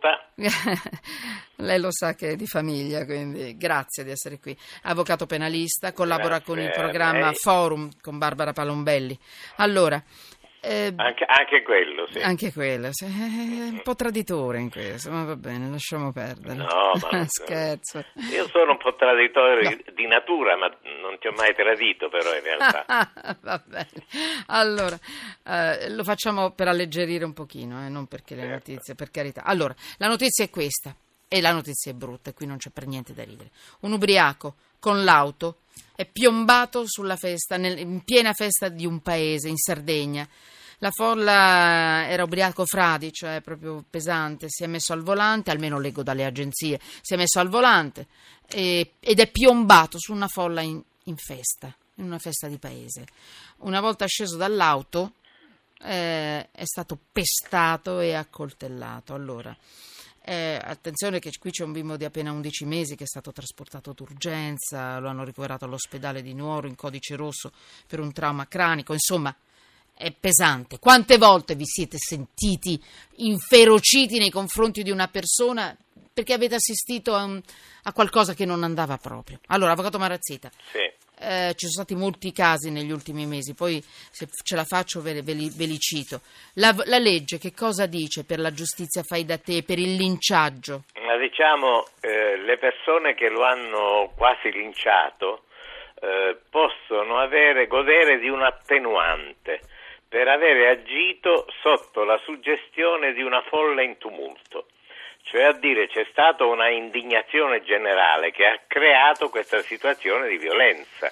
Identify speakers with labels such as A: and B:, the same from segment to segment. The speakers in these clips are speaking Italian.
A: Benvenuta.
B: Lei lo sa che è di famiglia, quindi grazie di essere qui. Avvocato penalista, collabora
A: Grazie
B: con il programma. Forum con Barbara Palombelli. Allora, eh,
A: Anche, anche quello, sì.
B: anche quello, sì, è un po' traditore in questo, ma va bene, lasciamo perdere.
A: No, ma-
B: Scherzo.
A: Io sono un po' traditore
B: No.
A: di natura, ma ti ho mai tradito però in realtà.
B: Va bene. Allora, eh, lo facciamo per alleggerire un pochino, eh, non perché le notizie, per carità. Allora, la notizia è questa, e la notizia è brutta, e qui non c'è per niente da ridere. Un ubriaco con l'auto è piombato sulla festa, nel- in piena festa di un paese, in Sardegna. La folla era ubriaco fradi, cioè proprio pesante, si è messo al volante, almeno leggo dalle agenzie, si è messo al volante e- ed è piombato su una folla in, in festa, in una festa di paese. Una volta sceso dall'auto eh, è stato pestato e accoltellato. Allora, eh, attenzione che qui c'è un bimbo di appena 11 mesi che è stato trasportato d'urgenza, lo hanno ricoverato all'ospedale di Nuoro in codice rosso per un trauma cranico, insomma è pesante. Quante volte vi siete sentiti inferociti nei confronti di una persona perché avete assistito a, a qualcosa che non andava proprio? Allora, Avvocato Marazzita,
A: Sì.
B: Eh, ci sono stati molti casi negli ultimi mesi, poi se ce la faccio ve, ve li, ve li cito. La, la legge che cosa dice per la giustizia fai da te, per il linciaggio?
A: Ma diciamo, eh, le persone che lo hanno quasi linciato eh, possono avere, godere di un attenuante per avere agito sotto la suggestione di una folla in tumulto. Cioè a dire c'è stata una indignazione generale che ha creato questa situazione di violenza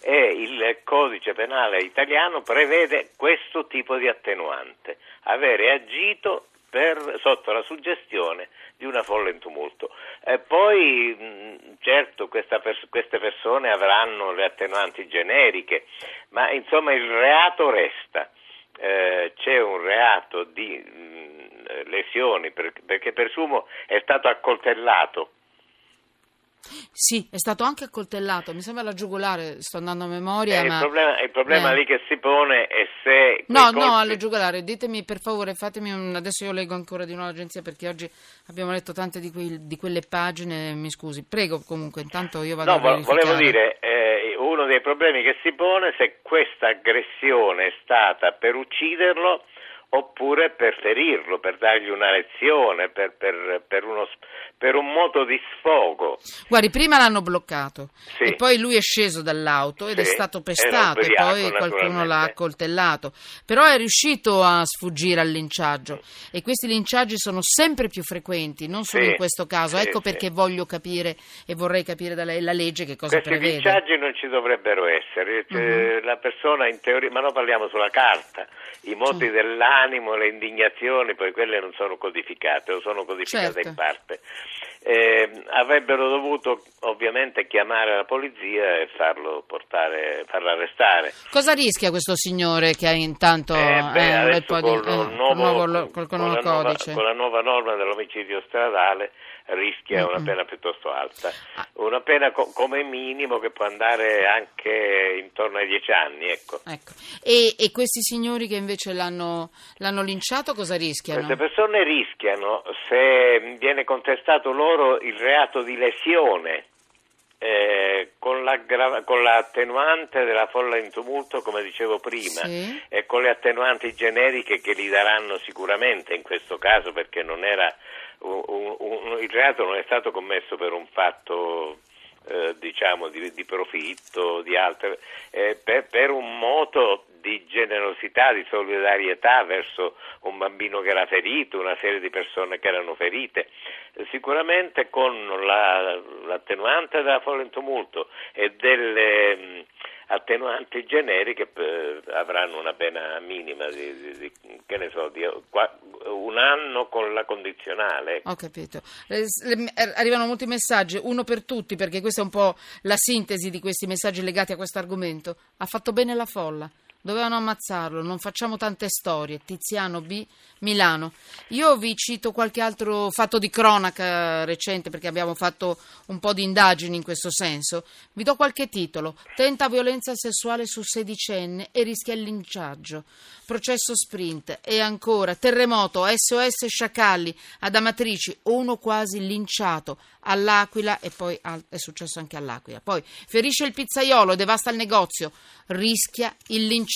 A: e il codice penale italiano prevede questo tipo di attenuante, avere agito per- sotto la suggestione di una folla in tumulto. E poi certo pers- queste persone avranno le attenuanti generiche, ma insomma il reato resta. Eh, c'è un reato di lesioni per- perché presumo è stato accoltellato.
B: Sì, è stato anche accoltellato, mi sembra la giugolare, sto andando a memoria,
A: Eh,
B: ma...
A: il problema, il problema
B: Eh.
A: lì che si pone è se...
B: No,
A: quei
B: no,
A: colpi-
B: alle giugolare, ditemi per favore, fatemi un... adesso io leggo ancora di nuovo l'agenzia perché oggi abbiamo letto tante di, quei- di quelle pagine, mi scusi, prego comunque, intanto io vado
A: No,
B: a verificare.
A: volevo dire, eh, uno dei problemi che si pone è se questa aggressione è stata per ucciderlo oppure per ferirlo, per dargli una lezione, per, per- per uno per un modo di sfogo.
B: Guardi, prima l'hanno bloccato
A: Sì.
B: e poi lui è sceso dall'auto ed è
A: Sì,
B: stato
A: era
B: pestato e poi qualcuno l'ha accoltellato. Però è riuscito a sfuggire al linciaggio e questi linciaggi sono sempre più frequenti, non solo
A: Sì,
B: in questo caso. ecco perché voglio capire e vorrei capire da lei la legge che cosa
A: Questi
B: prevede.
A: linciaggi non ci dovrebbero essere, Cioè,
B: Mhm.
A: la persona in teoria, ma noi parliamo sulla carta, i moti
B: Sì.
A: Dell'animo, le indignazioni, poi quelle non sono codificate o sono codificate
B: Certo.
A: in parte. Eh, avrebbero dovuto ovviamente chiamare la polizia e farlo portare, farlo arrestare.
B: Cosa rischia questo signore che ha intanto
A: Eh,
B: eh,
A: beh, adesso
B: po' di eh,
A: nuovo,
B: nuovo
A: con la nuova- con la nuova norma dell'omicidio stradale rischia una pena piuttosto alta,
B: Ah.
A: una pena co- come minimo che può andare anche intorno ai dieci anni. Ecco.
B: Ecco. E, e questi signori che invece l'hanno, l'hanno linciato cosa rischiano?
A: Queste persone rischiano, se viene contestato loro il reato di lesione, eh, con, con l'attenuante della folla in tumulto, come dicevo prima,
B: Sì.
A: e con le attenuanti generiche che li daranno sicuramente in questo caso, perché non era un- un- un- il reato non è stato commesso per un fatto eh, diciamo di, di profitto, di altre, eh, per, per un moto di generosità, di solidarietà verso un bambino che era ferito, una serie di persone che erano ferite. Sicuramente con la- l'attenuante della folla in tumulto e delle mh, attenuanti generiche eh, avranno una pena minima di, di, di so, di un anno con la condizionale.
B: Ho capito. Eh, arrivano molti messaggi, uno per tutti, perché questa è un po' la sintesi di questi messaggi legati a questo argomento. Ha fatto bene la folla. Dovevano ammazzarlo, non facciamo tante storie. Tiziano B, Milano. Io vi cito qualche altro fatto di cronaca recente perché abbiamo fatto un po' di indagini in questo senso. Vi do qualche titolo. Tenta violenza sessuale su sedicenne e rischia il linciaggio. Processo sprint e ancora terremoto, SOS Sciacalli ad Amatrici, uno quasi linciato all'Aquila e poi è successo anche all'Aquila. Poi ferisce il pizzaiolo, devasta il negozio, rischia il linciaggio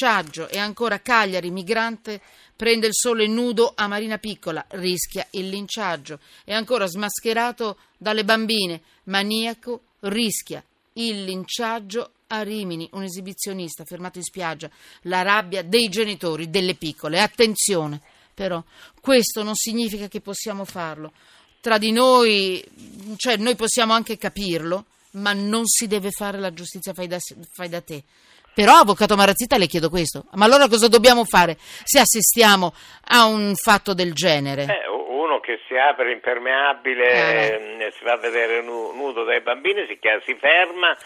B: e ancora Cagliari, migrante prende il sole nudo a Marina Piccola, rischia il linciaggio e ancora smascherato dalle bambine, maniaco, rischia il linciaggio a Rimini, un esibizionista fermato in spiaggia, la rabbia dei genitori delle piccole. Attenzione, però, questo non significa che possiamo farlo. Tra di noi, cioè noi possiamo anche capirlo, ma non si deve fare la giustizia fai da, fai da te. Però, avvocato Marazzita, le chiedo questo. Ma allora cosa dobbiamo fare se assistiamo a un fatto del genere?
A: Eh, uno che si apre impermeabile, eh. si va a vedere nudo dai bambini, si, chiama, si ferma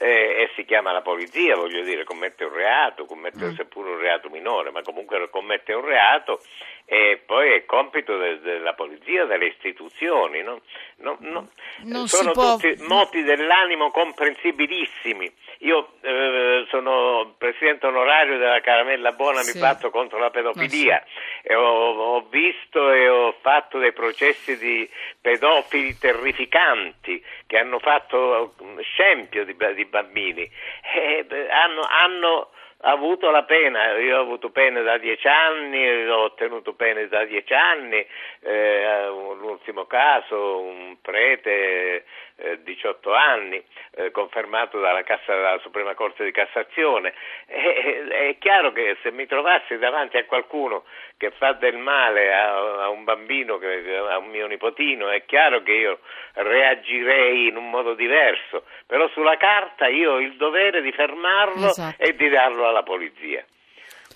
A: eh, e si chiama la polizia, voglio dire, commette un reato, commette mm. seppur un reato minore, ma comunque commette un reato e poi è compito de- della polizia, delle istituzioni. No? No, no. Sono può... tutti moti dell'animo comprensibilissimi. Io eh, sono presidente onorario della Caramella Buona, sì. mi batto contro la pedofilia e ho, ho, visto e ho fatto dei processi di pedofili terrificanti che hanno fatto scempio di, di bambini. E, hanno, hanno avuto la pena, io ho avuto pene da dieci anni, ho ottenuto pene da dieci anni, eh, l'ultimo caso un prete eh, 18 anni, eh, confermato dalla, Cassa, dalla, Suprema Corte di Cassazione. E, è chiaro che se mi trovassi davanti a qualcuno che fa del male a, a un bambino, che, a un mio nipotino, è chiaro che io reagirei in un modo diverso, però sulla carta io ho il dovere di fermarlo esatto. e di darlo alla polizia.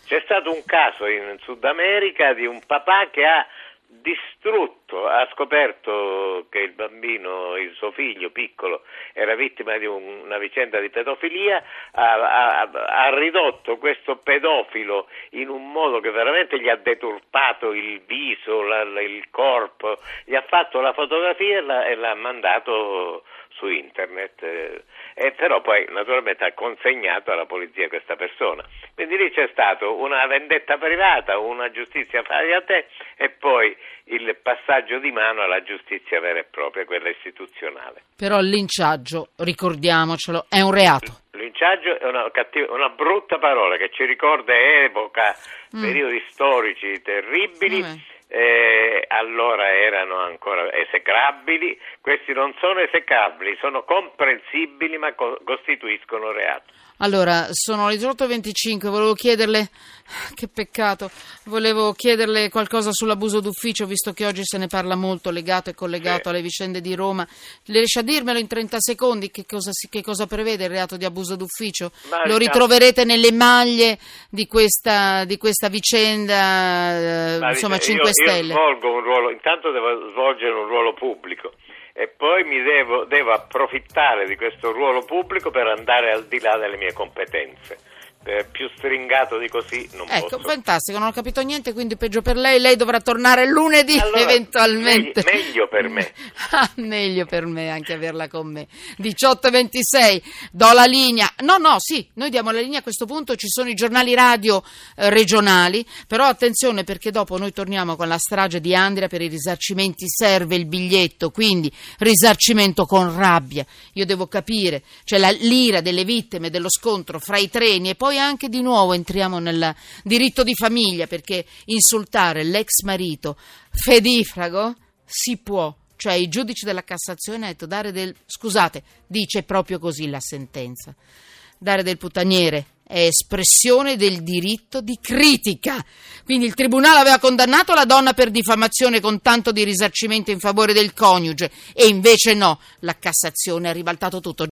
A: C'è stato un caso in Sud America di un papà che ha distrutto, ha scoperto che il bambino, il suo figlio piccolo, era vittima di un, una vicenda di pedofilia, ha, ha, ha, ridotto questo pedofilo in un modo che veramente gli ha deturpato il viso, la, il corpo, gli ha fatto la fotografia e l'ha, e l'ha mandato su internet. E però poi naturalmente ha consegnato alla polizia questa persona. Quindi lì c'è stata una vendetta privata, una giustizia fai a te e poi il passaggio di mano alla giustizia vera e propria, quella istituzionale.
B: Però il linciaggio, ricordiamocelo, è un reato.
A: Linciaggio è una, cattiva, una brutta parola che ci ricorda e evoca mm. periodi storici terribili. Mm eh, allora erano ancora esecrabili, questi non sono esecrabili, sono comprensibili ma co- costituiscono reato.
B: Allora, sono le 18.25, volevo chiederle, che peccato, volevo chiederle qualcosa sull'abuso d'ufficio, visto che oggi se ne parla molto, legato e collegato sì. alle vicende di Roma. Le riesce a dirmelo in 30 secondi che cosa, che cosa prevede il reato di abuso d'ufficio? Ma Lo ritroverete nelle maglie di questa, di questa vicenda, Ma insomma, dice, 5
A: io,
B: Stelle?
A: Io svolgo un ruolo, intanto devo svolgere un ruolo pubblico e poi mi devo, devo approfittare di questo ruolo pubblico per andare al di là delle mie competenze eh, più stringato di così non
B: ecco,
A: posso.
B: fantastico, non ho capito niente, quindi peggio per lei, lei dovrà tornare lunedì allora, eventualmente.
A: Meglio, meglio per me.
B: ah, meglio per me anche averla con me. 18.26, do la linea. No, no, sì, noi diamo la linea a questo punto, ci sono i giornali radio eh, regionali, però attenzione perché dopo noi torniamo con la strage di Andria per i risarcimenti, serve il biglietto, quindi risarcimento con rabbia. Io devo capire, cioè la l'ira delle vittime dello scontro fra i treni e poi poi anche di nuovo entriamo nel diritto di famiglia perché insultare l'ex marito fedifrago si può. Cioè il giudice della Cassazione ha detto dare del... Scusate, dice proprio così la sentenza. Dare del putaniere è espressione del diritto di critica. Quindi il tribunale aveva condannato la donna per diffamazione con tanto di risarcimento in favore del coniuge e invece no, la Cassazione ha ribaltato tutto.